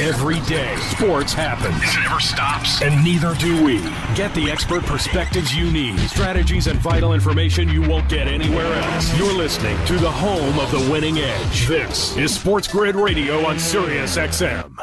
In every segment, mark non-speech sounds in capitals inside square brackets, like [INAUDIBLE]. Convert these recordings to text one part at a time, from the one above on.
Every day, sports happens. It never stops. And neither do we. Get the expert perspectives you need, strategies, and vital information you won't get anywhere else. You're listening to the home of the winning edge. This is Sports Grid Radio on Sirius XM.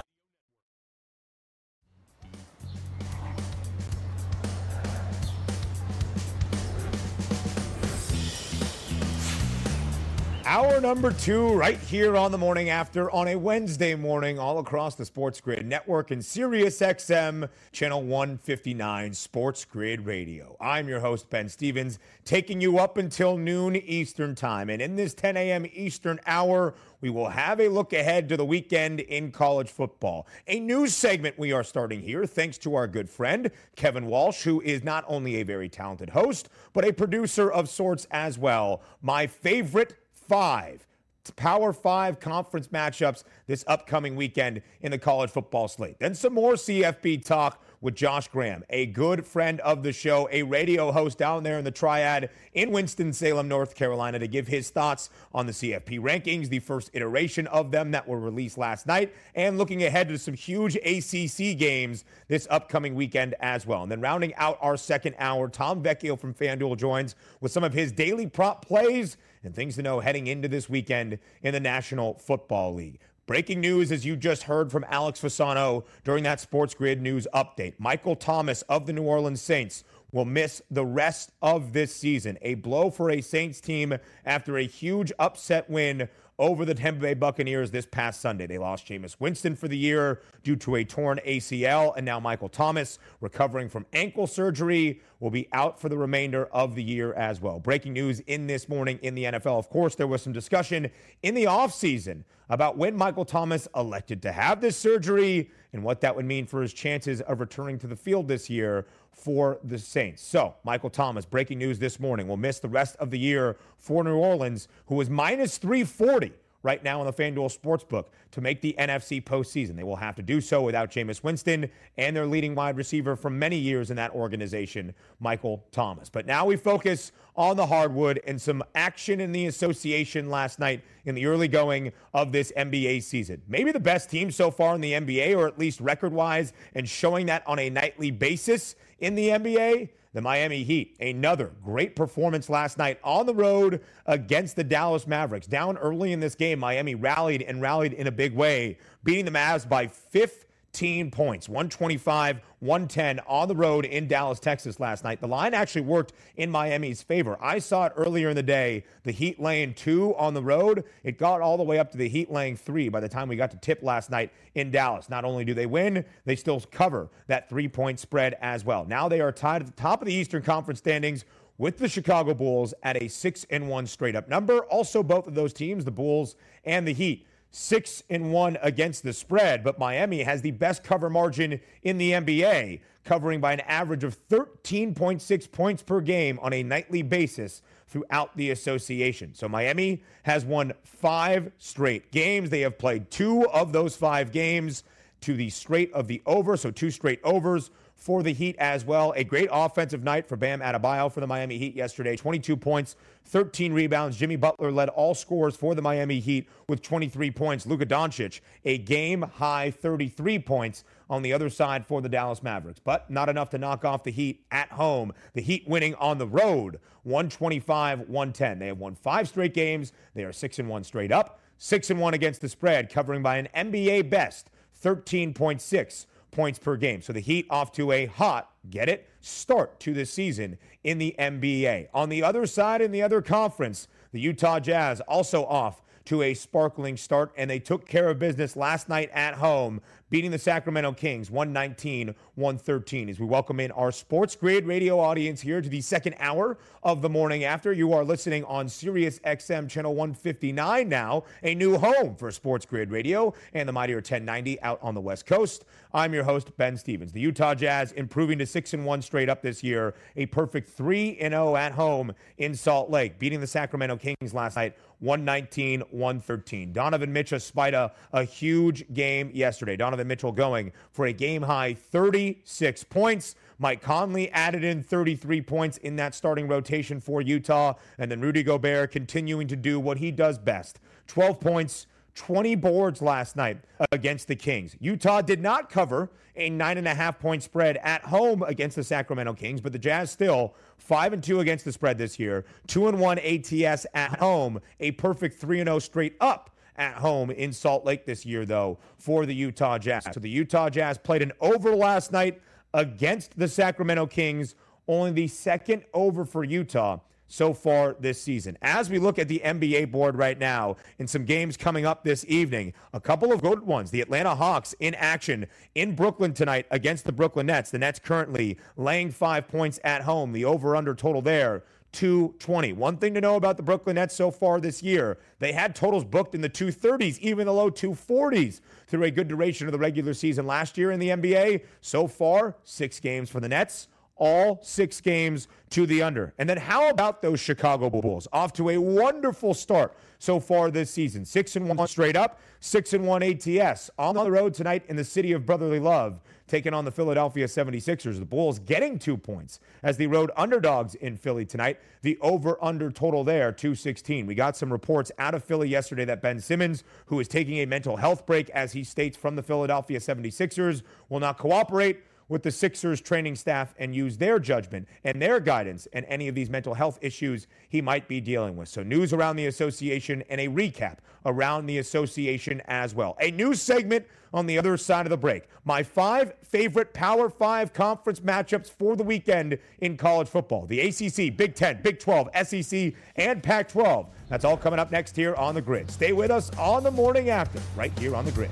Hour number two, right here on the morning after on a Wednesday morning, all across the Sports Grid Network and Sirius XM, channel 159, Sports Grid Radio. I'm your host, Ben Stevens, taking you up until noon Eastern Time. And in this 10 a.m. Eastern hour, we will have a look ahead to the weekend in college football. A news segment we are starting here, thanks to our good friend, Kevin Walsh, who is not only a very talented host, but a producer of sorts as well. My favorite five Power Five conference matchups this upcoming weekend in the college football slate. Then some more CFB talk with Josh Graham, a good friend of the show, a radio host down there in the Triad in Winston-Salem, North Carolina, to give his thoughts on the CFP rankings, the first iteration of them that were released last night, and looking ahead to some huge ACC games this upcoming weekend as well. And then rounding out our second hour, Tom Vecchio from FanDuel joins with some of his daily prop plays and things to know heading into this weekend in the National Football League. Breaking news, as you just heard from Alex Fasano during that Sports Grid News update. Michael Thomas of the New Orleans Saints will miss the rest of this season. A blow for a Saints team after a huge upset win over the Tampa Bay Buccaneers this past Sunday. They lost Jameis Winston for the year due to a torn ACL, and now Michael Thomas, recovering from ankle surgery, will be out for the remainder of the year as well. Breaking news in this morning in the NFL. Of course, there was some discussion in the offseason about when Michael Thomas elected to have this surgery and what that would mean for his chances of returning to the field this year for the Saints. So, Michael Thomas, breaking news this morning, will miss the rest of the year for New Orleans, who is minus 340 right now on the FanDuel Sportsbook to make the NFC postseason. They will have to do so without Jameis Winston and their leading wide receiver for many years in that organization, Michael Thomas. But now we focus on the hardwood and some action in the association last night in the early going of this NBA season. Maybe the best team so far in the NBA, or at least record wise, and showing that on a nightly basis in the NBA the Miami Heat. Another great performance last night on the road against the Dallas Mavericks. Down early in this game, Miami rallied and rallied in a big way, beating the Mavs by 50 15 points, 125, 110 on the road in Dallas, Texas last night. The line actually worked in Miami's favor. I saw it earlier in the day. The Heat laying two on the road. It got all the way up to the Heat laying three by the time we got to tip last night in Dallas. Not only do they win, they still cover that three point spread as well. Now they are tied at the top of the Eastern Conference standings with the Chicago Bulls at a six and one straight up number. Also, both of those teams, the Bulls and the Heat, six and one against the spread, but Miami has the best cover margin in the NBA, covering by an average of 13.6 points per game on a nightly basis throughout the association. So Miami has won five straight games. They have played two of those five games to the straight of the over, so two straight overs for the Heat as well. A great offensive night for Bam Adebayo for the Miami Heat yesterday. 22 points, 13 rebounds. Jimmy Butler led all scores for the Miami Heat with 23 points. Luka Doncic, a game high 33 points on the other side for the Dallas Mavericks, but not enough to knock off the Heat at home. The Heat winning on the road, 125 110. They have won five straight games. They are 6 and 1 straight up, 6 and 1 against the spread, covering by an NBA best 13.6 points per game. So the Heat off to a hot, get it, start to the season in the NBA. On the other side, in the other conference, the Utah Jazz also off to a sparkling start, and they took care of business last night at home, beating the Sacramento Kings 119 113. As we welcome in our Sports Grid radio audience here to the second hour of the morning after. You are listening on Sirius XM channel 159 now, a new home for Sports Grid radio and the Mightier 1090 out on the West Coast. I'm your host, Ben Stevens. The Utah Jazz improving to 6 and 1 straight up this year, a perfect 3 and 0 at home in Salt Lake, beating the Sacramento Kings last night 119 113. Donovan Mitchell spied a, a huge game yesterday. Donovan Mitchell going for a game high 36 points. Mike Conley added in 33 points in that starting rotation for Utah. And then Rudy Gobert continuing to do what he does best 12 points, 20 boards last night against the Kings. Utah did not cover a nine and a half point spread at home against the Sacramento Kings, but the Jazz still five and two against the spread this year, two and one ATS at home, a perfect three and zero oh straight up at home in Salt Lake this year, though, for the Utah Jazz. So the Utah Jazz played an over last night against the Sacramento Kings, only the second over for Utah so far this season. As we look at the NBA board right now in some games coming up this evening, a couple of good ones. The Atlanta Hawks in action in Brooklyn tonight against the Brooklyn Nets. The Nets currently laying five points at home. The over under total there. 220. One thing to know about the Brooklyn Nets so far this year, they had totals booked in the 230s, even the low 240s through a good duration of the regular season last year in the NBA. So far, six games for the Nets, all six games to the under. And then how about those Chicago Bulls? Off to a wonderful start so far this season. Six and one straight up, six and one ATS. On the road tonight in the city of brotherly love, taking on the Philadelphia 76ers. The Bulls getting two points as the road underdogs in Philly tonight. The over under total there, 216. We got some reports out of Philly yesterday that Ben Simmons, who is taking a mental health break, as he states from the Philadelphia 76ers, will not cooperate with the Sixers training staff and use their judgment and their guidance and any of these mental health issues he might be dealing with. So, news around the association and a recap around the association as well. A new segment on the other side of the break. My five favorite Power Five conference matchups for the weekend in college football the ACC, Big Ten, Big 12, SEC, and Pac 12. That's all coming up next here on the grid. Stay with us on the morning after, right here on the grid.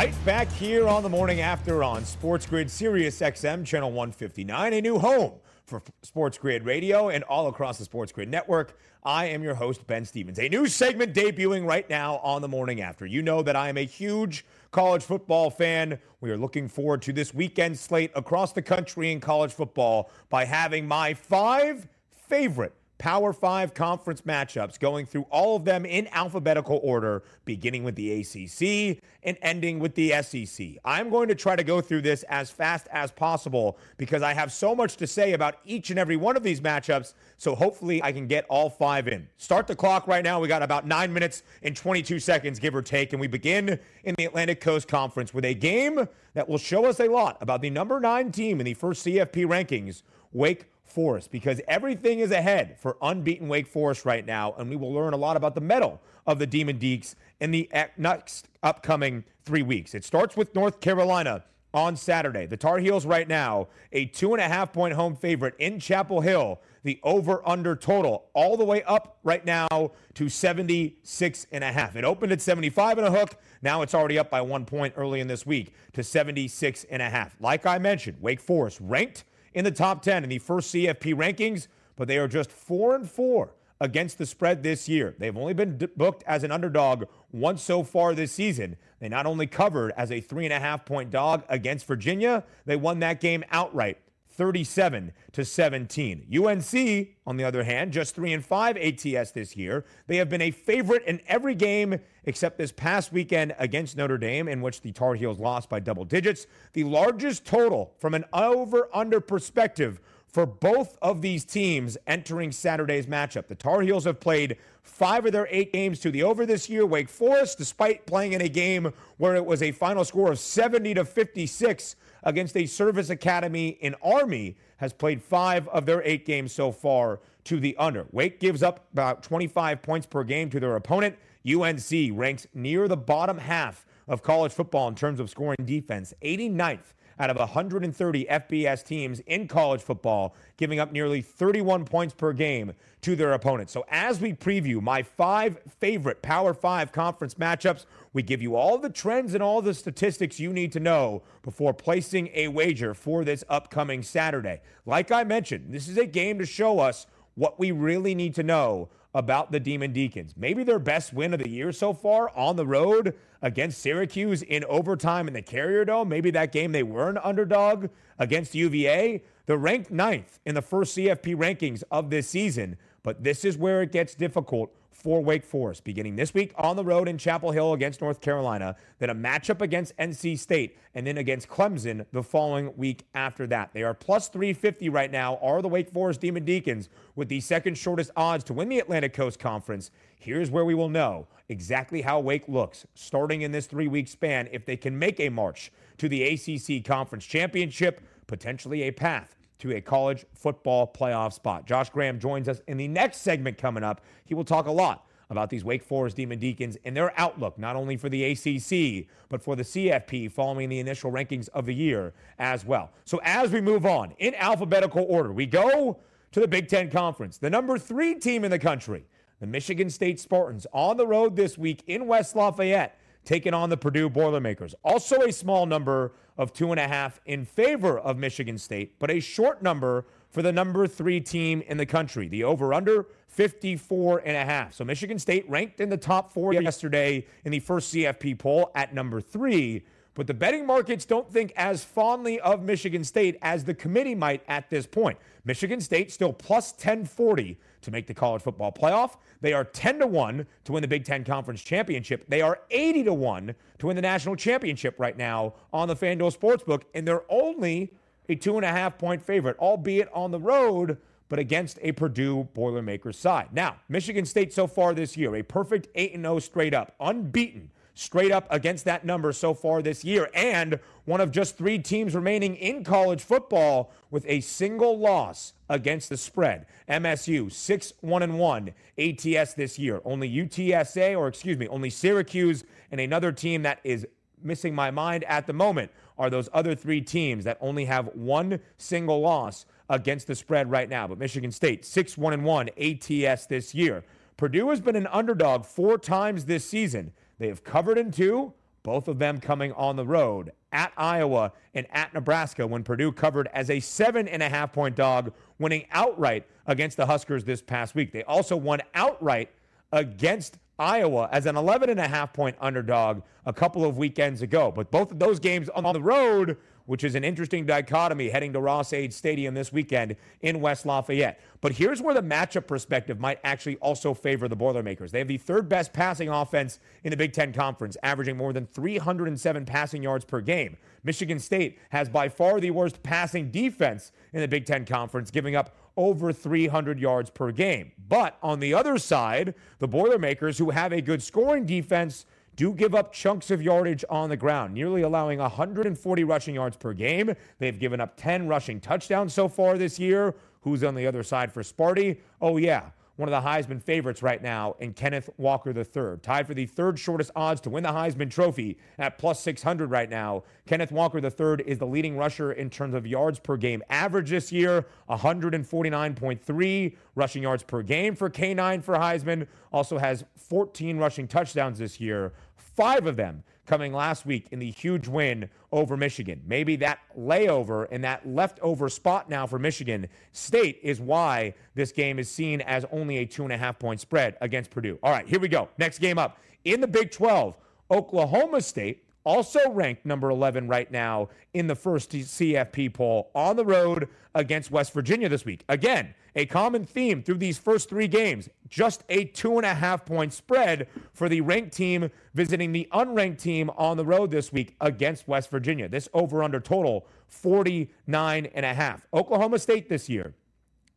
Right back here on the morning after on Sports Grid Sirius XM Channel 159, a new home for Sports Grid Radio and all across the Sports Grid network. I am your host, Ben Stevens. A new segment debuting right now on the morning after. You know that I am a huge college football fan. We are looking forward to this weekend slate across the country in college football by having my five favorite Power Five conference matchups, going through all of them in alphabetical order, beginning with the ACC and ending with the SEC. I'm going to try to go through this as fast as possible because I have so much to say about each and every one of these matchups. So hopefully I can get all five in. Start the clock right now. We got about nine minutes and 22 seconds, give or take. And we begin in the Atlantic Coast Conference with a game that will show us a lot about the number nine team in the first CFP rankings, Wake Forest because everything is ahead for unbeaten Wake Forest right now, and we will learn a lot about the mettle of the Demon Deacs in the next upcoming three weeks. It starts with North Carolina on Saturday. The Tar Heels right now a two and a half point home favorite in Chapel Hill. The over under total all the way up right now to 76 and a half. It opened at 75 and a hook. Now it's already up by one point early in this week to 76 and a half. Like I mentioned, Wake Forest ranked in the top 10 in the first CFP rankings, but they are just 4 and 4 against the spread this year. They've only been d- booked as an underdog once so far this season. They not only covered as a three and a half point dog against Virginia, they won that game outright 37 to 17. UNC, on the other hand, just 3 and 5 ATS this year. They have been a favorite in every game except this past weekend against Notre Dame in which the Tar Heels lost by double digits. The largest total from an over under perspective for both of these teams entering Saturday's matchup. The Tar Heels have played five of their eight games to the over this year. Wake Forest, despite playing in a game where it was a final score of 70 to 56, against a service academy in Army, has played five of their eight games so far to the under. Wake gives up about 25 points per game to their opponent. UNC ranks near the bottom half of college football in terms of scoring defense, 89th out of 130 FBS teams in college football, giving up nearly 31 points per game to their opponents. So, as we preview my five favorite Power Five conference matchups, we give you all the trends and all the statistics you need to know before placing a wager for this upcoming Saturday. Like I mentioned, this is a game to show us what we really need to know about the Demon Deacons. Maybe their best win of the year so far on the road against Syracuse in overtime in the Carrier Dome. Maybe that game they were an underdog against UVA. They're ranked ninth in the first CFP rankings of this season, but this is where it gets difficult for Wake Forest, beginning this week on the road in Chapel Hill against North Carolina, then a matchup against NC State, and then against Clemson the following week after that. They are plus 350 right now, are the Wake Forest Demon Deacons, with the second shortest odds to win the Atlantic Coast Conference. Here's where we will know exactly how Wake looks starting in this three week span if they can make a march to the ACC Conference Championship, potentially a path to a college football playoff spot. Josh Graham joins us in the next segment coming up. He will talk a lot about these Wake Forest Demon Deacons and their outlook, not only for the ACC, but for the CFP following the initial rankings of the year as well. So, as we move on in alphabetical order, we go to the Big Ten Conference, the number three team in the country, the Michigan State Spartans, on the road this week in West Lafayette taking on the Purdue Boilermakers. Also, a small number of two and a half in favor of Michigan State, but a short number for the number three team in the country. The over under 54 and a half. So Michigan State ranked in the top four yesterday in the first CFP poll at number three. But the betting markets don't think as fondly of Michigan State as the committee might at this point. Michigan State still plus 1040 to make the college football playoff. They are 10 to 1 to win the Big Ten Conference Championship. They are 80 to 1 to win the national championship right now on the FanDuel Sportsbook. And they're only a two and a half point favorite, albeit on the road, but against a Purdue Boilermakers side. Now, Michigan State so far this year, a perfect 8 0 straight up, unbeaten straight up against that number so far this year, and one of just three teams remaining in college football with a single loss against the spread. MSU 6 1 and 1 ATS this year. Only UTSA, or excuse me, only Syracuse and another team that is missing my mind at the moment are those other three teams that only have one single loss against the spread right now. But Michigan State 6 1 and 1 ATS this year. Purdue has been an underdog four times this season. They have covered in two, both of them coming on the road at Iowa and at Nebraska when Purdue covered as a seven and a half point dog, winning outright against the Huskers this past week. They also won outright against Iowa as an 11 and a half point underdog a couple of weekends ago. But both of those games on the road which is an interesting dichotomy heading to Ross-Ade Stadium this weekend in West Lafayette. But here's where the matchup perspective might actually also favor the Boilermakers. They have the third best passing offense in the Big Ten Conference, averaging more than 307 passing yards per game. Michigan State has by far the worst passing defense in the Big Ten Conference, giving up over 300 yards per game. But on the other side, the Boilermakers, who have a good scoring defense, do give up chunks of yardage on the ground, nearly allowing 140 rushing yards per game. They've given up 10 rushing touchdowns so far this year. Who's on the other side for Sparty? Oh, yeah, one of the Heisman favorites right now in Kenneth Walker III, tied for the third shortest odds to win the Heisman Trophy at plus 600 right now. Kenneth Walker III is the leading rusher in terms of yards per game average this year, 149.3 rushing yards per game for K9 for Heisman. Also has 14 rushing touchdowns this year, five of them coming last week in the huge win over Michigan. Maybe that layover and that leftover spot now for Michigan State is why this game is seen as only a two and a half point spread against Purdue. All right, here we go. Next game up in the Big 12, Oklahoma State also ranked number 11 right now in the first CFP poll on the road against West Virginia this week. Again, a common theme through these first three games just a two and a half point spread for the ranked team visiting the unranked team on the road this week against West Virginia. This over under total 49 and a half. Oklahoma State this year,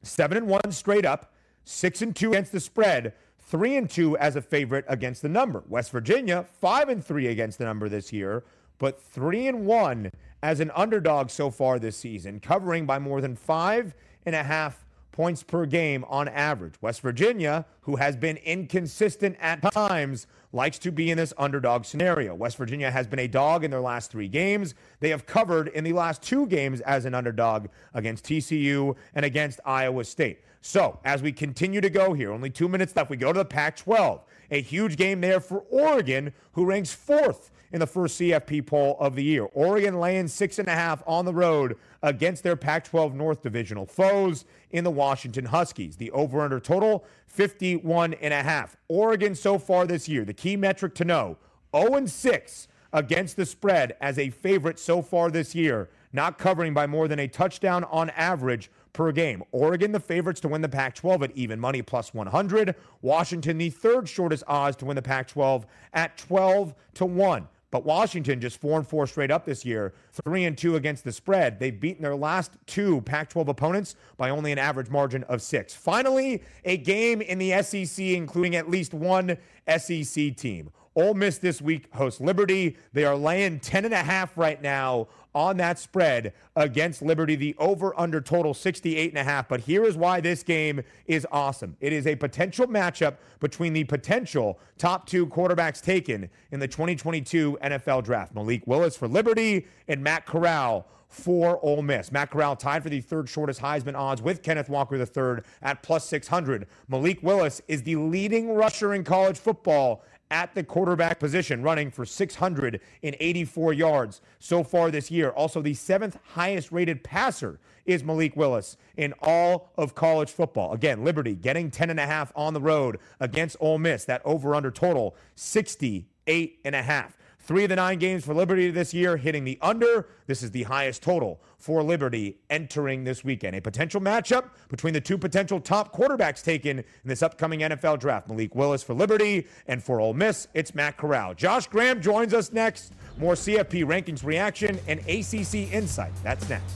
7 and 1 straight up, 6 and 2 against the spread three and two as a favorite against the number. West Virginia, five and three against the number this year, but three and one as an underdog so far this season, covering by more than five and a half points per game on average. West Virginia, who has been inconsistent at times, likes to be in this underdog scenario. West Virginia has been a dog in their last three games. They have covered in the last two games as an underdog against TCU and against Iowa State. So, as we continue to go here, only two minutes left, we go to the Pac 12. A huge game there for Oregon, who ranks fourth in the first CFP poll of the year. Oregon laying six and a half on the road against their Pac 12 North divisional foes in the Washington Huskies. The over under total 51 and a half. Oregon so far this year, the key metric to know 0 and 6 against the spread as a favorite so far this year, not covering by more than a touchdown on average per game. Oregon, the favorites to win the Pac 12 at even money plus 100. Washington, the third shortest odds to win the Pac 12 at 12 to 1. But Washington just four and four straight up this year, three and two against the spread. They've beaten their last two Pac 12 opponents by only an average margin of six. Finally, a game in the SEC, including at least one SEC team. Ole Miss this week hosts Liberty. They are laying 10 and a half right now on that spread against Liberty. The over under total 68 and a half. But here is why this game is awesome. It is a potential matchup between the potential top two quarterbacks taken in the 2022 NFL draft. Malik Willis for Liberty and Matt Corral for Ole Miss. Matt Corral tied for the third shortest Heisman odds with Kenneth Walker III at plus 600. Malik Willis is the leading rusher in college football at the quarterback position, running for 684 yards so far this year. Also, the seventh highest rated passer is Malik Willis in all of college football. Again, Liberty getting 10 and a half on the road against Ole Miss. That over under total 68 and a half. Three of the nine games for Liberty this year hitting the under. This is the highest total for Liberty entering this weekend. A potential matchup between the two potential top quarterbacks taken in this upcoming NFL draft Malik Willis for Liberty, and for Ole Miss, it's Matt Corral. Josh Graham joins us next. More CFP rankings reaction and ACC insight. That's next.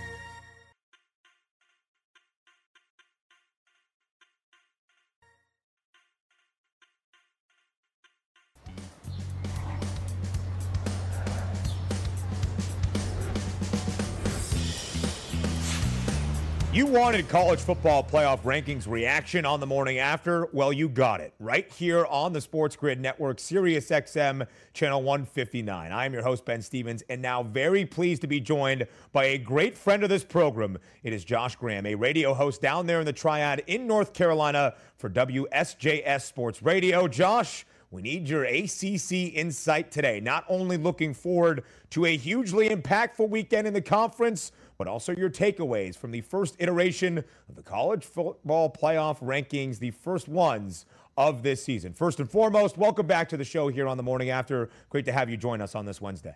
You wanted college football playoff rankings reaction on the morning after? Well, you got it right here on the Sports Grid Network, Sirius XM, channel 159. I am your host, Ben Stevens, and now very pleased to be joined by a great friend of this program. It is Josh Graham, a radio host down there in the Triad in North Carolina for WSJS Sports Radio. Josh, we need your ACC insight today. Not only looking forward to a hugely impactful weekend in the conference, but also your takeaways from the first iteration of the college football playoff rankings, the first ones of this season. First and foremost, welcome back to the show here on the morning after. Great to have you join us on this Wednesday.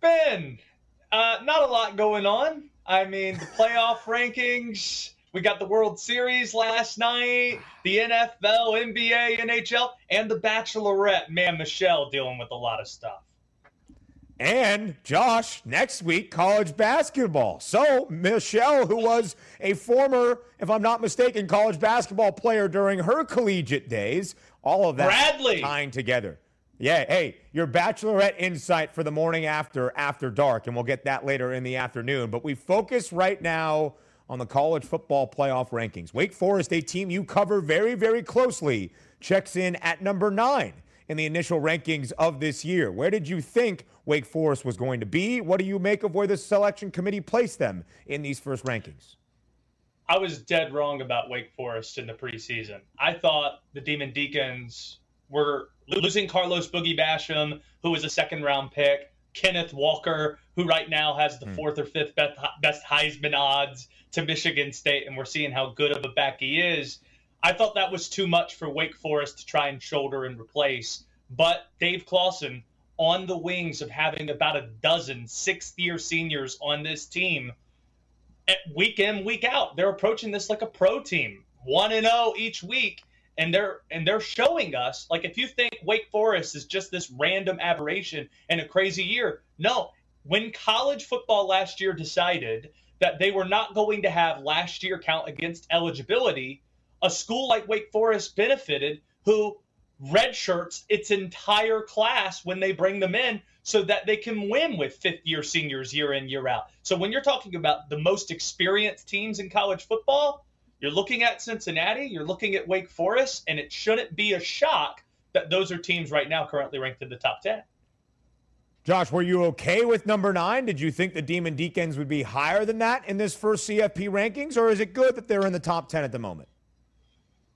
Ben, uh, not a lot going on. I mean, the playoff [LAUGHS] rankings. We got the World Series last night, the NFL, NBA, NHL, and the Bachelorette. Man, Michelle dealing with a lot of stuff. And Josh, next week, college basketball. So, Michelle, who was a former, if I'm not mistaken, college basketball player during her collegiate days, all of that Bradley. tying together. Yeah, hey, your bachelorette insight for the morning after after dark, and we'll get that later in the afternoon. But we focus right now on the college football playoff rankings. Wake Forest, a team you cover very, very closely, checks in at number nine in the initial rankings of this year. Where did you think Wake Forest was going to be? What do you make of where the selection committee placed them in these first rankings? I was dead wrong about Wake Forest in the preseason. I thought the Demon Deacons were losing Carlos Boogie Basham, who was a second round pick, Kenneth Walker, who right now has the hmm. fourth or fifth best Heisman odds to Michigan State, and we're seeing how good of a back he is. I thought that was too much for Wake Forest to try and shoulder and replace. But Dave Clawson, on the wings of having about a dozen sixth year seniors on this team, eh, week in, week out, they're approaching this like a pro team, 1 and 0 each week. and they're and they're showing us like if you think Wake Forest is just this random aberration and a crazy year, no. When college football last year decided that they were not going to have last year count against eligibility, a school like Wake Forest benefited who redshirts its entire class when they bring them in so that they can win with fifth year seniors year in, year out. So when you're talking about the most experienced teams in college football, you're looking at Cincinnati, you're looking at Wake Forest, and it shouldn't be a shock that those are teams right now currently ranked in the top 10. Josh, were you okay with number nine? Did you think the Demon Deacons would be higher than that in this first CFP rankings, or is it good that they're in the top 10 at the moment?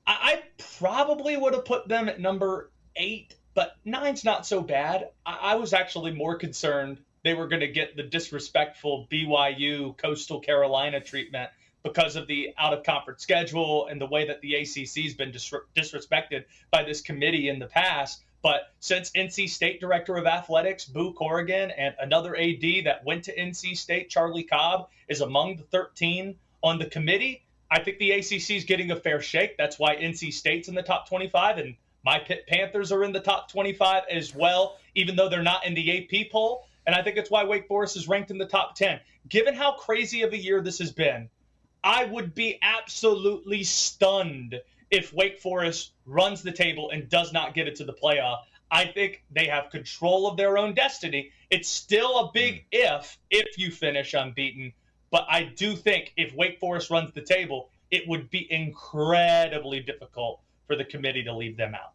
I probably would have put them at number eight but nine's not so bad. I, I was actually more concerned they were going to get the disrespectful BYU Coastal Carolina treatment because of the out of conference schedule and the way that the ACC's been dis- disrespected by this committee in the past. But since NC State Director of Athletics, Boo Corrigan, and another AD that went to NC State, Charlie Cobb, is among the 13 on the committee, I think the ACC is getting a fair shake. That's why NC State's in the top 25, and my Pitt Panthers are in the top 25 as well, even though they're not in the AP poll. And I think it's why Wake Forest is ranked in the top 10. Given how crazy of a year this has been, I would be absolutely stunned if Wake Forest runs the table and does not get it to the playoff. I think they have control of their own destiny. It's still a big hmm. if if you finish unbeaten, but I do think if Wake Forest runs the table, it would be incredibly difficult for the committee to leave them out.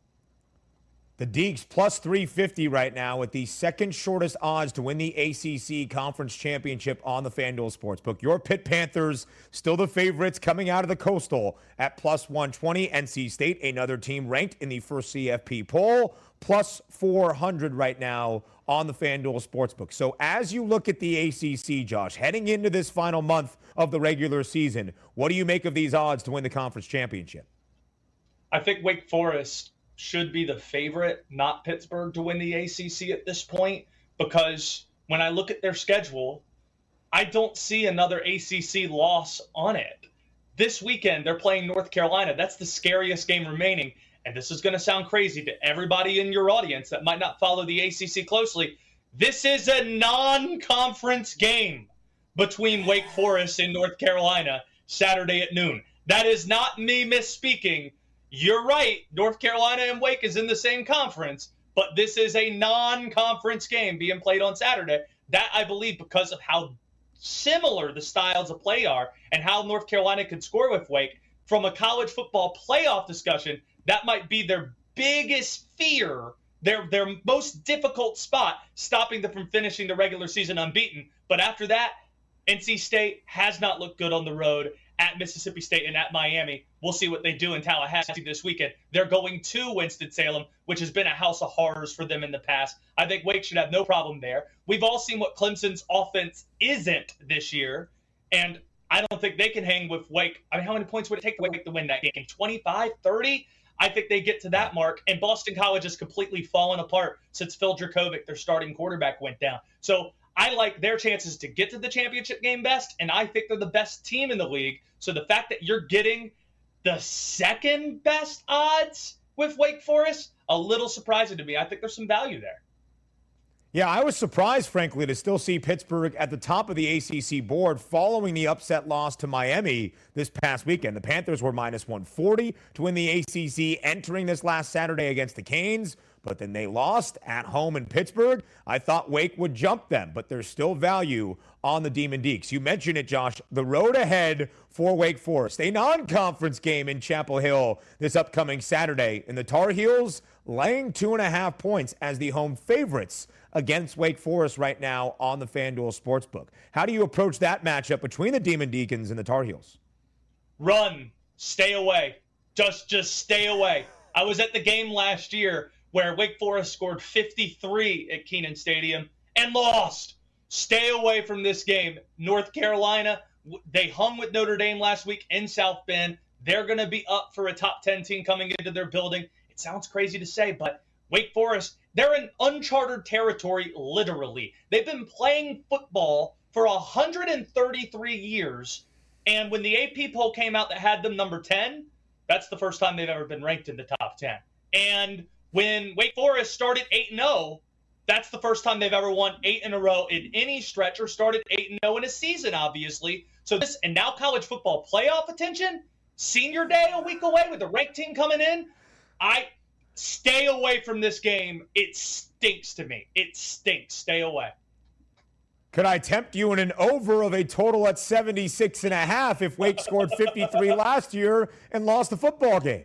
The Deacs plus 350 right now with the second shortest odds to win the ACC Conference Championship on the FanDuel Sportsbook. Your Pitt Panthers still the favorites coming out of the Coastal at plus 120. NC State, another team ranked in the first CFP poll, plus 400 right now on the FanDuel Sportsbook. So as you look at the ACC, Josh, heading into this final month of the regular season, what do you make of these odds to win the conference championship? I think Wake Forest should be the favorite, not Pittsburgh, to win the ACC at this point because when I look at their schedule, I don't see another ACC loss on it. This weekend, they're playing North Carolina. That's the scariest game remaining. And this is going to sound crazy to everybody in your audience that might not follow the ACC closely. This is a non conference game between Wake Forest and North Carolina Saturday at noon. That is not me misspeaking you're right. North Carolina and Wake is in the same conference, but this is a non-conference game being played on Saturday. That I believe because of how similar the styles of play are and how North Carolina could score with Wake from a college football playoff discussion, that might be their biggest fear, their their most difficult spot, stopping them from finishing the regular season unbeaten. But after that, NC State has not looked good on the road at Mississippi State and at Miami. We'll see what they do in Tallahassee this weekend. They're going to Winston-Salem, which has been a house of horrors for them in the past. I think Wake should have no problem there. We've all seen what Clemson's offense isn't this year, and I don't think they can hang with Wake. I mean, how many points would it take Wake to win that game? 25, 30? I think they get to that mark, and Boston College has completely fallen apart since Phil Jurkovec, their starting quarterback, went down. So I like their chances to get to the championship game best, and I think they're the best team in the league. So the fact that you're getting the second best odds with Wake Forest, a little surprising to me. I think there's some value there. Yeah, I was surprised, frankly, to still see Pittsburgh at the top of the ACC board following the upset loss to Miami this past weekend. The Panthers were minus 140 to win the ACC entering this last Saturday against the Canes but then they lost at home in Pittsburgh. I thought Wake would jump them, but there's still value on the Demon Deacs. You mentioned it, Josh. The road ahead for Wake Forest, a non conference game in Chapel Hill this upcoming Saturday. And the Tar Heels laying two and a half points as the home favorites against Wake Forest right now on the FanDuel Sportsbook. How do you approach that matchup between the Demon Deacons and the Tar Heels? Run, stay away. Just just stay away. I was at the game last year where Wake Forest scored 53 at Kenan Stadium and lost. Stay away from this game. North Carolina, they hung with Notre Dame last week in South Bend. They're going to be up for a top 10 team coming into their building. It sounds crazy to say, but Wake Forest, they're in uncharted territory, literally. They've been playing football for 133 years. And when the AP poll came out that had them number 10, that's the first time they've ever been ranked in the top 10. And when Wake Forest started 8 0, that's the first time they've ever won eight in a row in any stretch or started 8 0 in a season, obviously. So this, and now college football playoff attention, senior day a week away with the ranked team coming in. I stay away from this game. It stinks to me. It stinks. Stay away. Could I tempt you in an over of a total at 76 and a half if Wake scored 53 last year and lost the football game?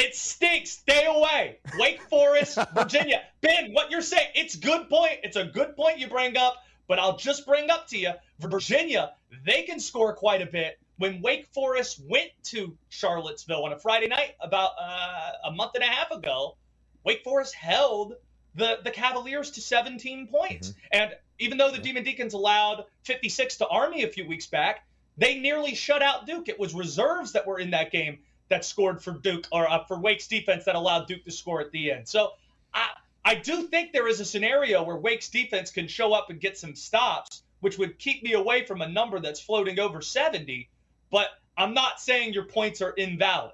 It stinks. Stay away. Wake Forest, [LAUGHS] Virginia. Ben, what you're saying, it's good point. It's a good point you bring up, but I'll just bring up to you Virginia, they can score quite a bit. When Wake Forest went to Charlottesville on a Friday night about uh, a month and a half ago, Wake Forest held the, the Cavaliers to 17 points. Mm-hmm. And even though the Demon Deacons allowed 56 to Army a few weeks back, they nearly shut out Duke. It was reserves that were in that game that scored for Duke or uh, for Wake's defense that allowed Duke to score at the end. So I I do think there is a scenario where Wake's defense can show up and get some stops, which would keep me away from a number that's floating over 70. But I'm not saying your points are invalid.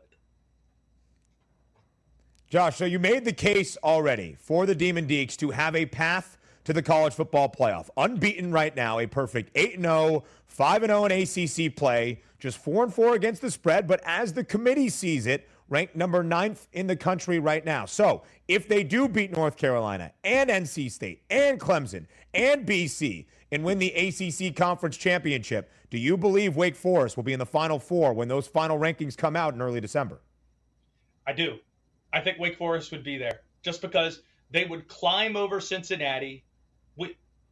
Josh, so you made the case already for the Demon Deacs to have a path to the college football playoff. Unbeaten right now, a perfect 8 0, 5 0 in ACC play, just 4 and 4 against the spread, but as the committee sees it, ranked number ninth in the country right now. So if they do beat North Carolina and NC State and Clemson and BC and win the ACC Conference Championship, do you believe Wake Forest will be in the Final Four when those final rankings come out in early December? I do. I think Wake Forest would be there just because they would climb over Cincinnati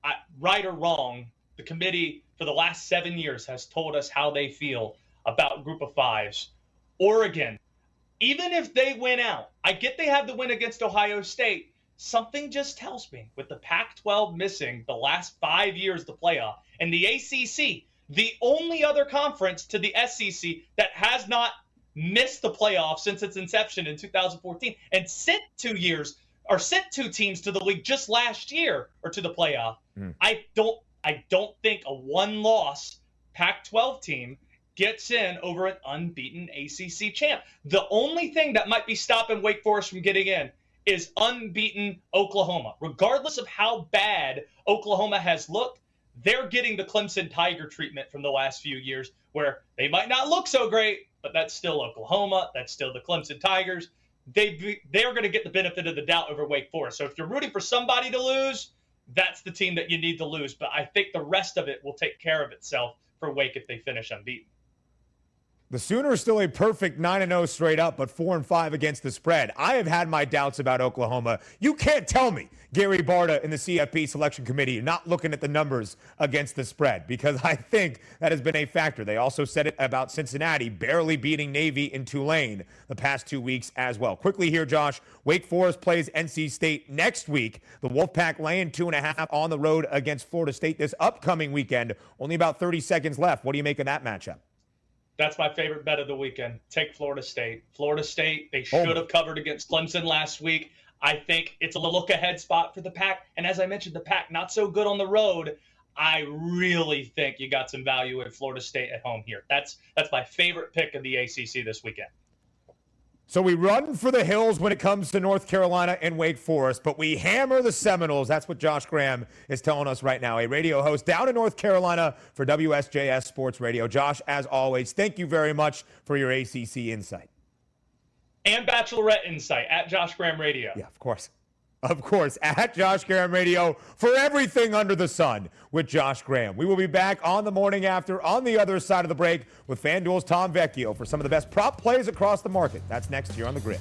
I, right or wrong, the committee for the last seven years has told us how they feel about Group of Fives. Oregon, even if they win out, I get they have the win against Ohio State. Something just tells me with the Pac 12 missing the last five years, the playoff, and the ACC, the only other conference to the SEC that has not missed the playoff since its inception in 2014 and sent two years or sent two teams to the league just last year or to the playoff. Mm. I don't I don't think a one loss Pac 12 team gets in over an unbeaten ACC champ. The only thing that might be stopping Wake Forest from getting in is unbeaten Oklahoma. Regardless of how bad Oklahoma has looked, they're getting the Clemson Tiger treatment from the last few years where they might not look so great, but that's still Oklahoma. That's still the Clemson Tigers they they're going to get the benefit of the doubt over Wake Forest. So if you're rooting for somebody to lose, that's the team that you need to lose. But I think the rest of it will take care of itself for Wake if they finish unbeaten. The Sooners still a perfect 9 0 straight up, but 4 and 5 against the spread. I have had my doubts about Oklahoma. You can't tell me Gary Barta in the CFP selection committee not looking at the numbers against the spread because I think that has been a factor. They also said it about Cincinnati barely beating Navy in Tulane the past two weeks as well. Quickly here, Josh. Wake Forest plays NC State next week. The Wolfpack laying two and a half on the road against Florida State this upcoming weekend. Only about 30 seconds left. What do you make of that matchup? That's my favorite bet of the weekend. Take Florida State. Florida State, they oh. should have covered against Clemson last week. I think it's a look ahead spot for the pack. And as I mentioned, the pack not so good on the road. I really think you got some value at Florida State at home here. That's that's my favorite pick of the ACC this weekend. So we run for the hills when it comes to North Carolina and Wake Forest, but we hammer the Seminoles. That's what Josh Graham is telling us right now, a radio host down in North Carolina for WSJS Sports Radio. Josh, as always, thank you very much for your ACC insight. And Bachelorette insight at Josh Graham Radio. Yeah, of course of course, at Josh Graham Radio for everything under the sun with Josh Graham. We will be back on the morning after on the other side of the break with FanDuel's Tom Vecchio for some of the best prop plays across the market. That's next here on the grid.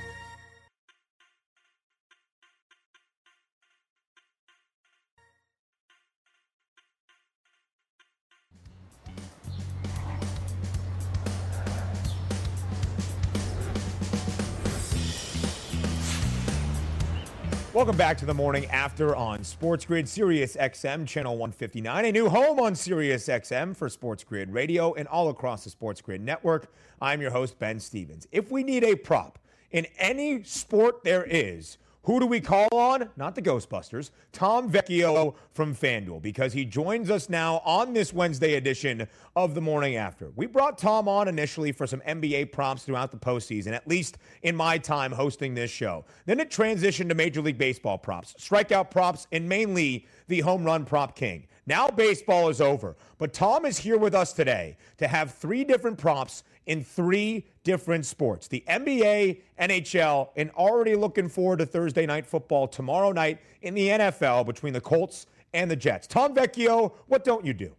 Welcome back to the morning after on Sports Grid Sirius XM channel 159, a new home on Sirius XM for Sports Grid Radio and all across the Sports Grid network. I'm your host Ben Stevens. If we need a prop in any sport there is, who do we call on? Not the Ghostbusters. Tom Vecchio from FanDuel, because he joins us now on this Wednesday edition of the morning after. We brought Tom on initially for some NBA props throughout the postseason, at least in my time hosting this show. Then it transitioned to Major League Baseball props, strikeout props, and mainly the home run prop king. Now baseball is over, but Tom is here with us today to have three different props in three different sports the NBA, NHL, and already looking forward to Thursday night football tomorrow night in the NFL between the Colts and the Jets. Tom Vecchio, what don't you do?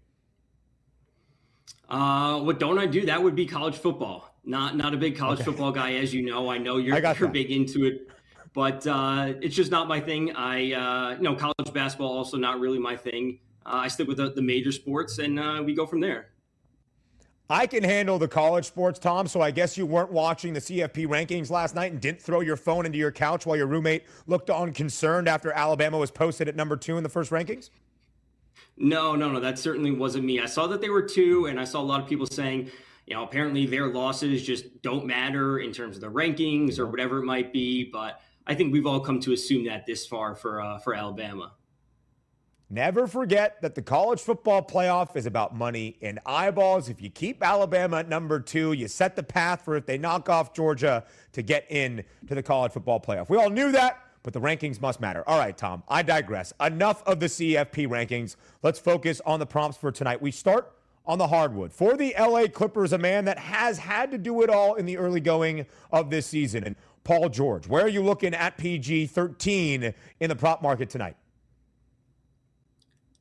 Uh, what don't I do? That would be college football. Not not a big college okay. football guy, as you know. I know you're, I you're big into it, but uh, it's just not my thing. I uh, you know college basketball also not really my thing. Uh, I stick with the, the major sports, and uh, we go from there. I can handle the college sports, Tom. So I guess you weren't watching the CFP rankings last night and didn't throw your phone into your couch while your roommate looked on concerned after Alabama was posted at number two in the first rankings? No, no, no. That certainly wasn't me. I saw that they were two, and I saw a lot of people saying, you know, apparently their losses just don't matter in terms of the rankings or whatever it might be. But I think we've all come to assume that this far for uh, for Alabama. Never forget that the college football playoff is about money and eyeballs. If you keep Alabama at number two, you set the path for if they knock off Georgia to get in to the college football playoff. We all knew that, but the rankings must matter. All right, Tom, I digress. Enough of the CFP rankings. Let's focus on the prompts for tonight. We start on the hardwood. For the LA Clippers, a man that has had to do it all in the early going of this season. And Paul George, where are you looking at PG 13 in the prop market tonight?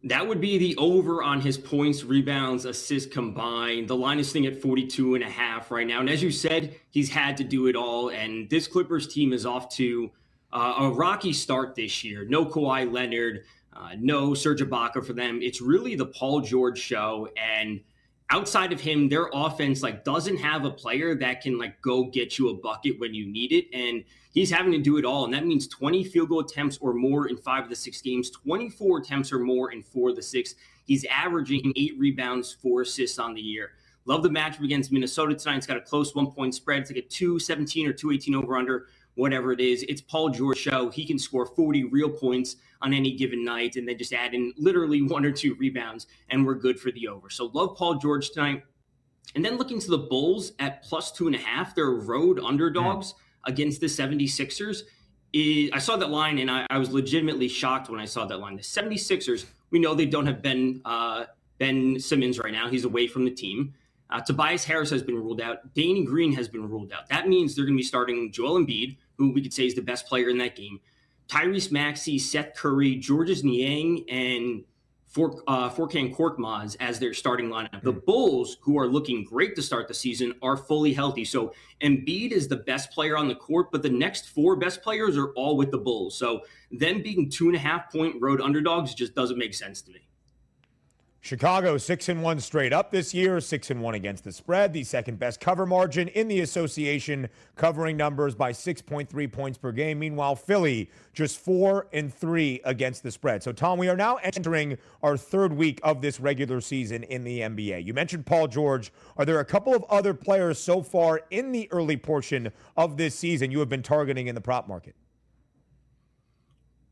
That would be the over on his points, rebounds, assists combined. The line is sitting at 42 and a half right now. And as you said, he's had to do it all. And this Clippers team is off to uh, a rocky start this year. No Kawhi Leonard, uh, no Serge Ibaka for them. It's really the Paul George show. And outside of him, their offense like doesn't have a player that can like go get you a bucket when you need it. And he's having to do it all. And that means 20 field goal attempts or more in five of the six games, 24 attempts or more in four of the six. He's averaging eight rebounds, four assists on the year. Love the matchup against Minnesota tonight. It's got a close one point spread. It's like a 217 or 218 over under, whatever it is. It's Paul George show. He can score 40 real points on any given night and then just add in literally [LAUGHS] one or two rebounds, and we're good for the over. So love Paul George tonight. And then looking to the Bulls at plus two and a half, they're road underdogs. Yeah against the 76ers. I saw that line and I, I, was legitimately shocked when I saw that line. The 76ers, we know they don't have Ben uh, Ben Simmons right now. He's away from the team. Uh, Tobias Harris has been ruled out. Danny Green has been ruled out. That means they're going to be starting Joel Embiid, who we could say is the best player in that game. Tyrese Maxey, Seth Curry, Georges Niang, and for uh, Furkan Korkmaz as their starting lineup. The hmm. Bulls, who are looking great to start the season, are fully healthy. So Embiid is the best player on the court, but the next four best players are all with the Bulls. So them being two and a half point road underdogs just doesn't make sense to me. Chicago six and one straight up this year, six and one against the spread, the second best cover margin in the association, covering numbers by 6.3 points per game. Meanwhile, Philly just four and three against the spread. So, Tom, we are now entering our third week of this regular season in the NBA. You mentioned Paul George. Are there a couple of other players so far in the early portion of this season you have been targeting in the prop market?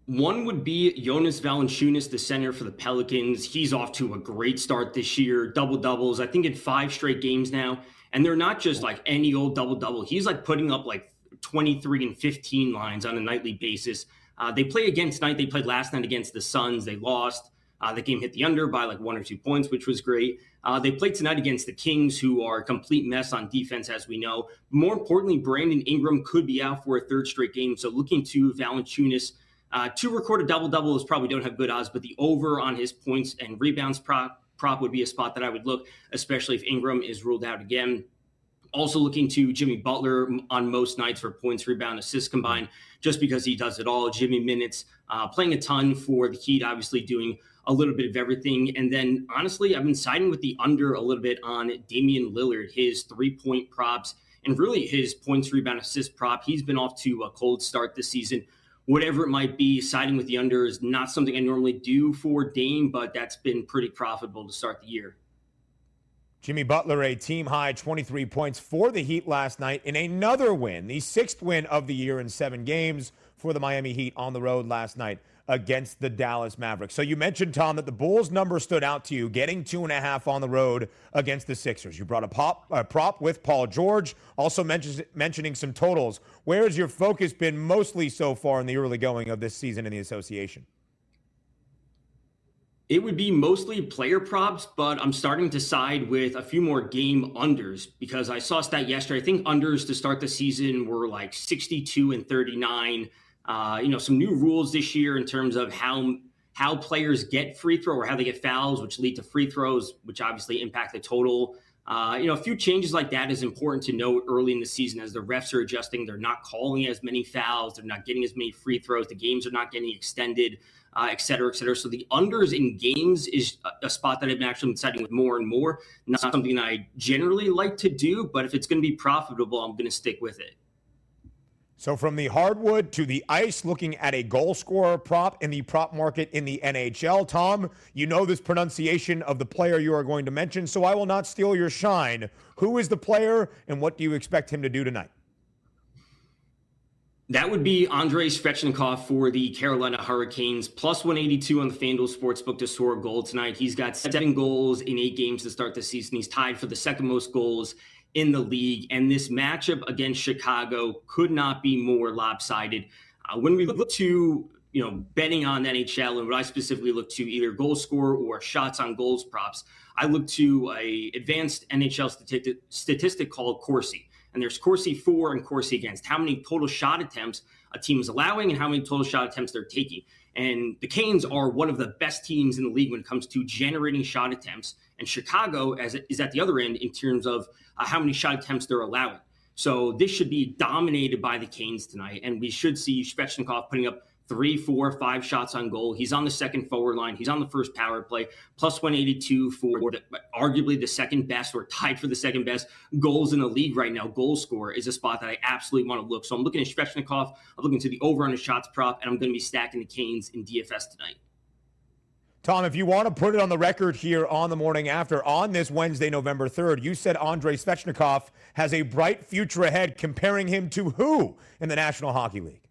One would be Jonas Valanciunas, the center for the Pelicans. He's off to a great start this year, double doubles. I think in five straight games now, and they're not just like any old double double. He's like putting up like 23 and 15 lines on a nightly basis. Uh, they play again tonight. They played last night against the Suns. They lost. Uh, the game hit the under by like one or two points, which was great. Uh, they played tonight against the Kings, who are a complete mess on defense, as we know. More importantly, Brandon Ingram could be out for a third straight game. So looking to Valanciunas uh, to record a double double is probably don't have good odds, but the over on his points and rebounds prop, prop would be a spot that I would look, especially if Ingram is ruled out again. Also looking to Jimmy Butler on most nights for points, rebound, assists combined, just because he does it all. Jimmy minutes, uh, playing a ton for the Heat, obviously doing a little bit of everything. And then honestly, I've been siding with the under a little bit on Damian Lillard, his three point props, and really his points, rebound, assist prop. He's been off to a cold start this season whatever it might be, siding with the under is not something I normally do for Dame, but that's been pretty profitable to start the year. Jimmy Butler, a team high 23 points for the Heat last night in another win, the sixth win of the year in seven games for the Miami Heat on the road last night against the Dallas Mavericks. So you mentioned, Tom, that the Bulls number stood out to you, getting two and a half on the road against the Sixers. You brought a, pop, a prop with Paul George, also mentions, mentioning some totals. Where has your focus been mostly so far in the early going of this season in the association? It would be mostly player props, but I'm starting to side with a few more game unders because I saw a stat yesterday. I think unders to start the season were like 62 and 39. Uh, you know, some new rules this year in terms of how how players get free throw or how they get fouls, which lead to free throws, which obviously impact the total. Uh, you know, a few changes like that is important to note early in the season as the refs are adjusting. They're not calling as many fouls. They're not getting as many free throws. The games are not getting extended uh, et cetera, et cetera. So the unders in games is a spot that I've actually been setting with more and more. Not something I generally like to do, but if it's going to be profitable, I'm going to stick with it. So from the hardwood to the ice, looking at a goal scorer prop in the prop market in the NHL. Tom, you know this pronunciation of the player you are going to mention, so I will not steal your shine. Who is the player, and what do you expect him to do tonight? That would be Andrei Svechnikov for the Carolina Hurricanes, plus 182 on the FanDuel Sportsbook to score a goal tonight. He's got seven goals in eight games to start the season. He's tied for the second most goals in the league. And this matchup against Chicago could not be more lopsided. Uh, when we look to you know betting on NHL and what I specifically look to either goal score or shots on goals props, I look to a advanced NHL statistic, statistic called Corsi and there's Corsi for and Corsi against. How many total shot attempts a team is allowing and how many total shot attempts they're taking. And the Canes are one of the best teams in the league when it comes to generating shot attempts. And Chicago as is at the other end in terms of uh, how many shot attempts they're allowing. So this should be dominated by the Canes tonight, and we should see Svechnikov putting up three, four, five shots on goal. He's on the second forward line. He's on the first power play, plus 182 for the, arguably the second best or tied for the second best goals in the league right now. Goal score is a spot that I absolutely want to look. So I'm looking at Svechnikov. I'm looking to the over on the shots prop, and I'm going to be stacking the Canes in DFS tonight. Tom, if you want to put it on the record here on the morning after, on this Wednesday, November 3rd, you said Andrei Svechnikov has a bright future ahead, comparing him to who in the National Hockey League?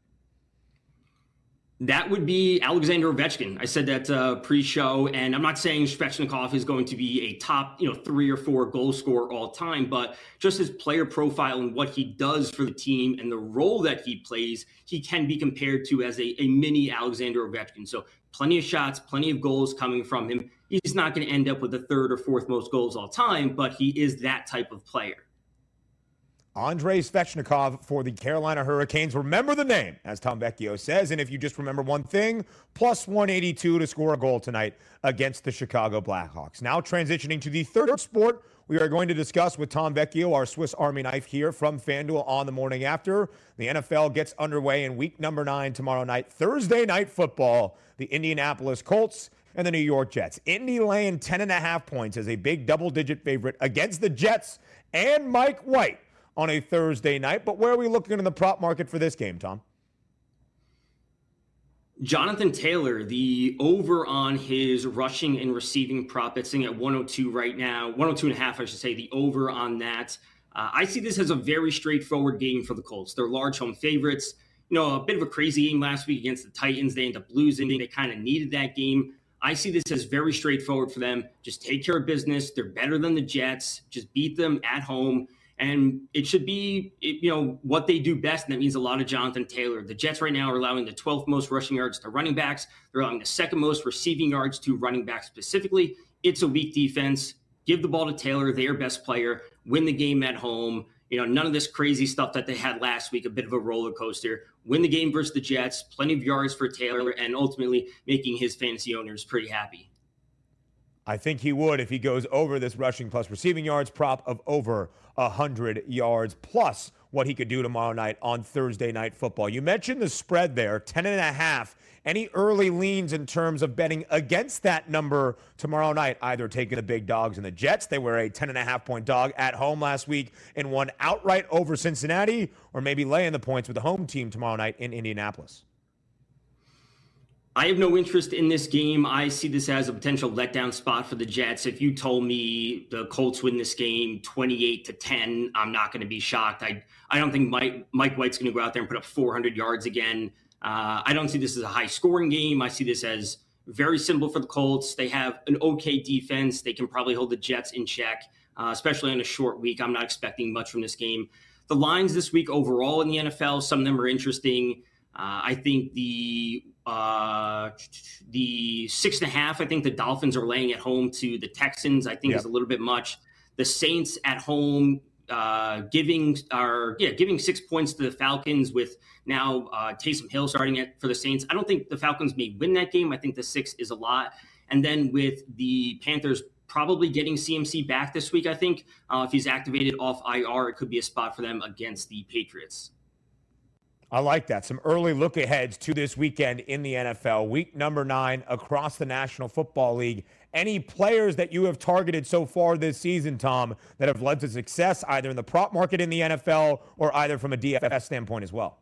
That would be Alexander Ovechkin. I said that uh, pre-show, and I'm not saying Svechnikov is going to be a top, you know, three or four goal scorer all time, but just his player profile and what he does for the team and the role that he plays, he can be compared to as a, a mini Alexander Ovechkin. So plenty of shots, plenty of goals coming from him. He's not going to end up with the third or fourth most goals all time, but he is that type of player. Andrei Svechnikov for the Carolina Hurricanes. Remember the name, as Tom Vecchio says. And if you just remember one thing, plus 182 to score a goal tonight against the Chicago Blackhawks. Now transitioning to the third sport we are going to discuss with Tom Vecchio, our Swiss Army knife here from FanDuel on the morning after. The NFL gets underway in week number nine tomorrow night, Thursday night football. The Indianapolis Colts and the New York Jets. Indy laying 10.5 points as a big double digit favorite against the Jets and Mike White on a Thursday night. But where are we looking in the prop market for this game, Tom? Jonathan Taylor, the over on his rushing and receiving prop, it's sitting at 102 right now, 102 and a half, I should say, the over on that. Uh, I see this as a very straightforward game for the Colts. They're large home favorites. You know, a bit of a crazy game last week against the Titans. They end up losing. They kind of needed that game. I see this as very straightforward for them. Just take care of business. They're better than the Jets. Just beat them at home and it should be you know what they do best and that means a lot of jonathan taylor. The jets right now are allowing the 12th most rushing yards to running backs. They're allowing the second most receiving yards to running backs specifically. It's a weak defense. Give the ball to taylor their best player. Win the game at home. You know none of this crazy stuff that they had last week a bit of a roller coaster. Win the game versus the jets. Plenty of yards for taylor and ultimately making his fantasy owners pretty happy I think he would if he goes over this rushing plus receiving yards prop of over 100 yards plus what he could do tomorrow night on Thursday night football. You mentioned the spread there, 10 and a half. Any early leans in terms of betting against that number tomorrow night, either taking the big dogs and the Jets, they were a 10 and a half point dog at home last week and won outright over Cincinnati, or maybe laying the points with the home team tomorrow night in Indianapolis. I have no interest in this game. I see this as a potential letdown spot for the Jets. If you told me the Colts win this game 28 to 10, I'm not going to be shocked. I, I don't think Mike, Mike White's going to go out there and put up 400 yards again. Uh, I don't see this as a high scoring game. I see this as very simple for the Colts. They have an okay defense. They can probably hold the Jets in check, uh, especially on a short week. I'm not expecting much from this game. The lines this week overall in the NFL, some of them are interesting. Uh, I think the uh, the six and a half, I think the Dolphins are laying at home to the Texans. I think is a little bit much. The Saints at home uh, giving are yeah giving six points to the Falcons with now uh, Taysom Hill starting it for the Saints. I don't think the Falcons may win that game. I think the six is a lot. And then with the Panthers probably getting CMC back this week, I think uh, if he's activated off IR, it could be a spot for them against the Patriots. I like that. Some early look aheads to this weekend in the NFL, week number nine across the National Football League. Any players that you have targeted so far this season, Tom, that have led to success either in the prop market in the NFL or either from a DFS standpoint as well?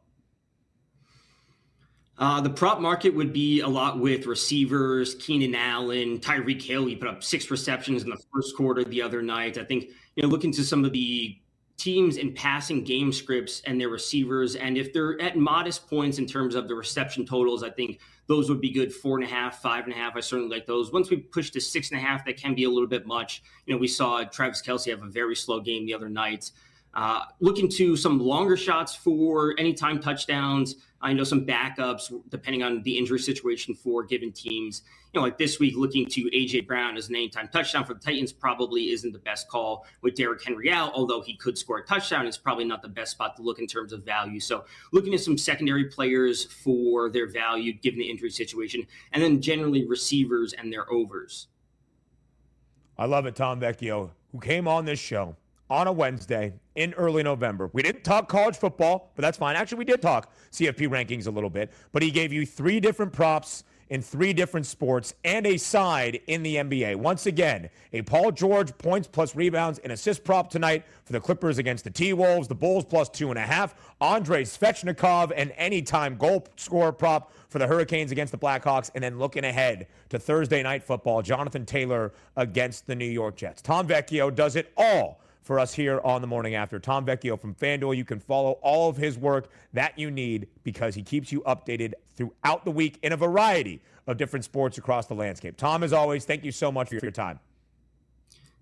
Uh, the prop market would be a lot with receivers, Keenan Allen, Tyreek Hill. He put up six receptions in the first quarter the other night. I think, you know, looking to some of the teams in passing game scripts and their receivers. And if they're at modest points in terms of the reception totals, I think those would be good. Four and a half, five and a half. I certainly like those. Once we push to six and a half, that can be a little bit much. You know, we saw Travis Kelce have a very slow game the other night. Uh, looking to some longer shots for anytime touchdowns. I know some backups depending on the injury situation for given teams. Know, like this week, looking to AJ Brown as an anytime touchdown for the Titans probably isn't the best call with Derrick Henry out. Although he could score a touchdown, it's probably not the best spot to look in terms of value. So, looking at some secondary players for their value given the injury situation, and then generally receivers and their overs. I love it, Tom Vecchio, who came on this show on a Wednesday in early November. We didn't talk college football, but that's fine. Actually, we did talk CFP rankings a little bit, but he gave you three different props in three different sports and a side in the NBA. Once again, a Paul George points plus rebounds and assist prop tonight for the Clippers against the T Wolves, the Bulls plus two and a half. Andrei Svechnikov, an anytime goal scorer prop for the Hurricanes against the Blackhawks. And then looking ahead to Thursday night football, Jonathan Taylor against the New York Jets. Tom Vecchio does it all for us here on the morning after. Tom Vecchio from FanDuel. You can follow all of his work that you need because he keeps you updated throughout the week in a variety of different sports across the landscape. Tom, as always, thank you so much for your time.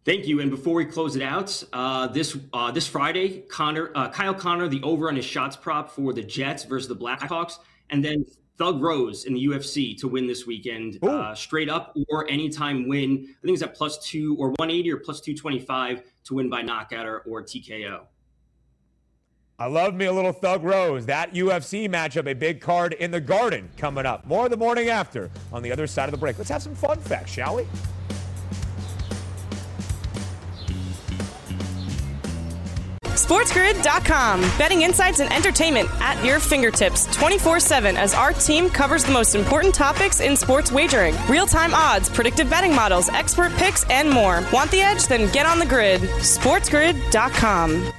Thank you. And before we close it out, uh, this uh, this Friday, Connor uh, Kyle Connor, the over on his shots prop for the Jets versus the Blackhawks, and then Thug Rose in the UFC to win this weekend, uh, straight up or anytime win. I think it's at plus two or 180 or plus 225 to win by knockout or, or TKO. I love me a little Thug Rose. That UFC matchup, a big card in the Garden coming up. More the morning after on the other side of the break. Let's have some fun facts, shall we? SportsGrid.com. Betting insights and entertainment at your fingertips 24 7 as our team covers the most important topics in sports wagering real time odds, predictive betting models, expert picks, and more. Want the edge? Then get on the grid. SportsGrid.com.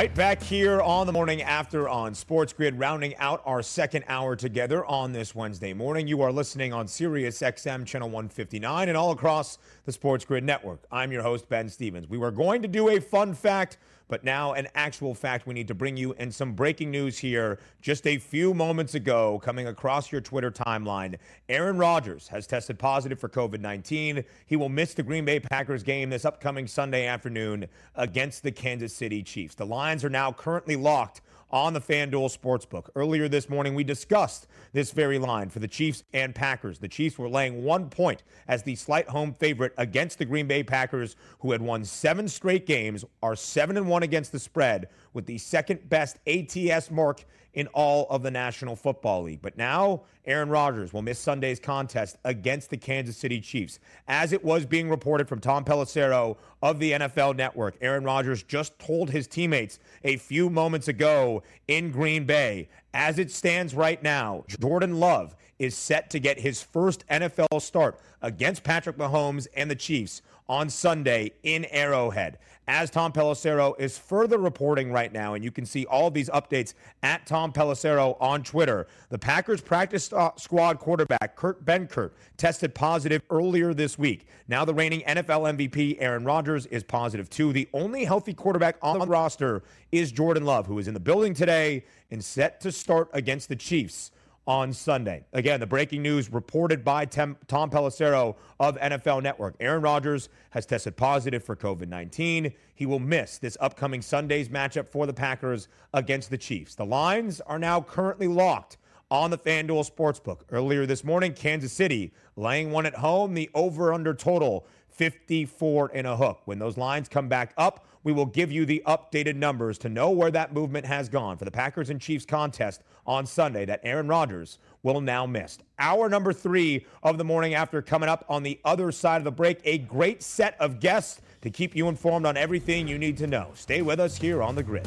Right back here on the morning after on Sports Grid, rounding out our second hour together on this Wednesday morning. You are listening on Sirius XM channel 159 and all across the Sports Grid network. I'm your host, Ben Stevens. We were going to do a fun fact but now, an actual fact we need to bring you and some breaking news here. Just a few moments ago, coming across your Twitter timeline, Aaron Rodgers has tested positive for COVID 19. He will miss the Green Bay Packers game this upcoming Sunday afternoon against the Kansas City Chiefs. The Lions are now currently locked on the FanDuel Sportsbook. Earlier this morning, we discussed this very line for the Chiefs and Packers. The Chiefs were laying one point as the slight home favorite against the Green Bay Packers, who had won seven straight games, are seven and one against the spread with the second best ATS mark in all of the National Football League. But now, Aaron Rodgers will miss Sunday's contest against the Kansas City Chiefs. As it was being reported from Tom Pelissero of the NFL Network, Aaron Rodgers just told his teammates a few moments ago in Green Bay. As it stands right now, Jordan Love is set to get his first NFL start against Patrick Mahomes and the Chiefs on Sunday in Arrowhead. As Tom Pelissero is further reporting right now, and you can see all these updates at Tom Pelissero on Twitter, the Packers practice squad quarterback Kurt Benkert tested positive earlier this week. Now the reigning NFL MVP Aaron Rodgers is positive too. The only healthy quarterback on the roster is Jordan Love, who is in the building today and set to start against the Chiefs on Sunday. Again, the breaking news reported by Tom Pelissero of NFL Network. Aaron Rodgers has tested positive for COVID 19. He will miss this upcoming Sunday's matchup for the Packers against the Chiefs. The lines are now currently locked on the FanDuel Sportsbook. Earlier this morning, Kansas City laying one at home, the over under total 54 and a hook. When those lines come back up, we will give you the updated numbers to know where that movement has gone for the Packers and Chiefs contest on Sunday that Aaron Rodgers will now miss. Hour number three of the morning after coming up on the other side of the break. A great set of guests to keep you informed on everything you need to know. Stay with us here on the grid.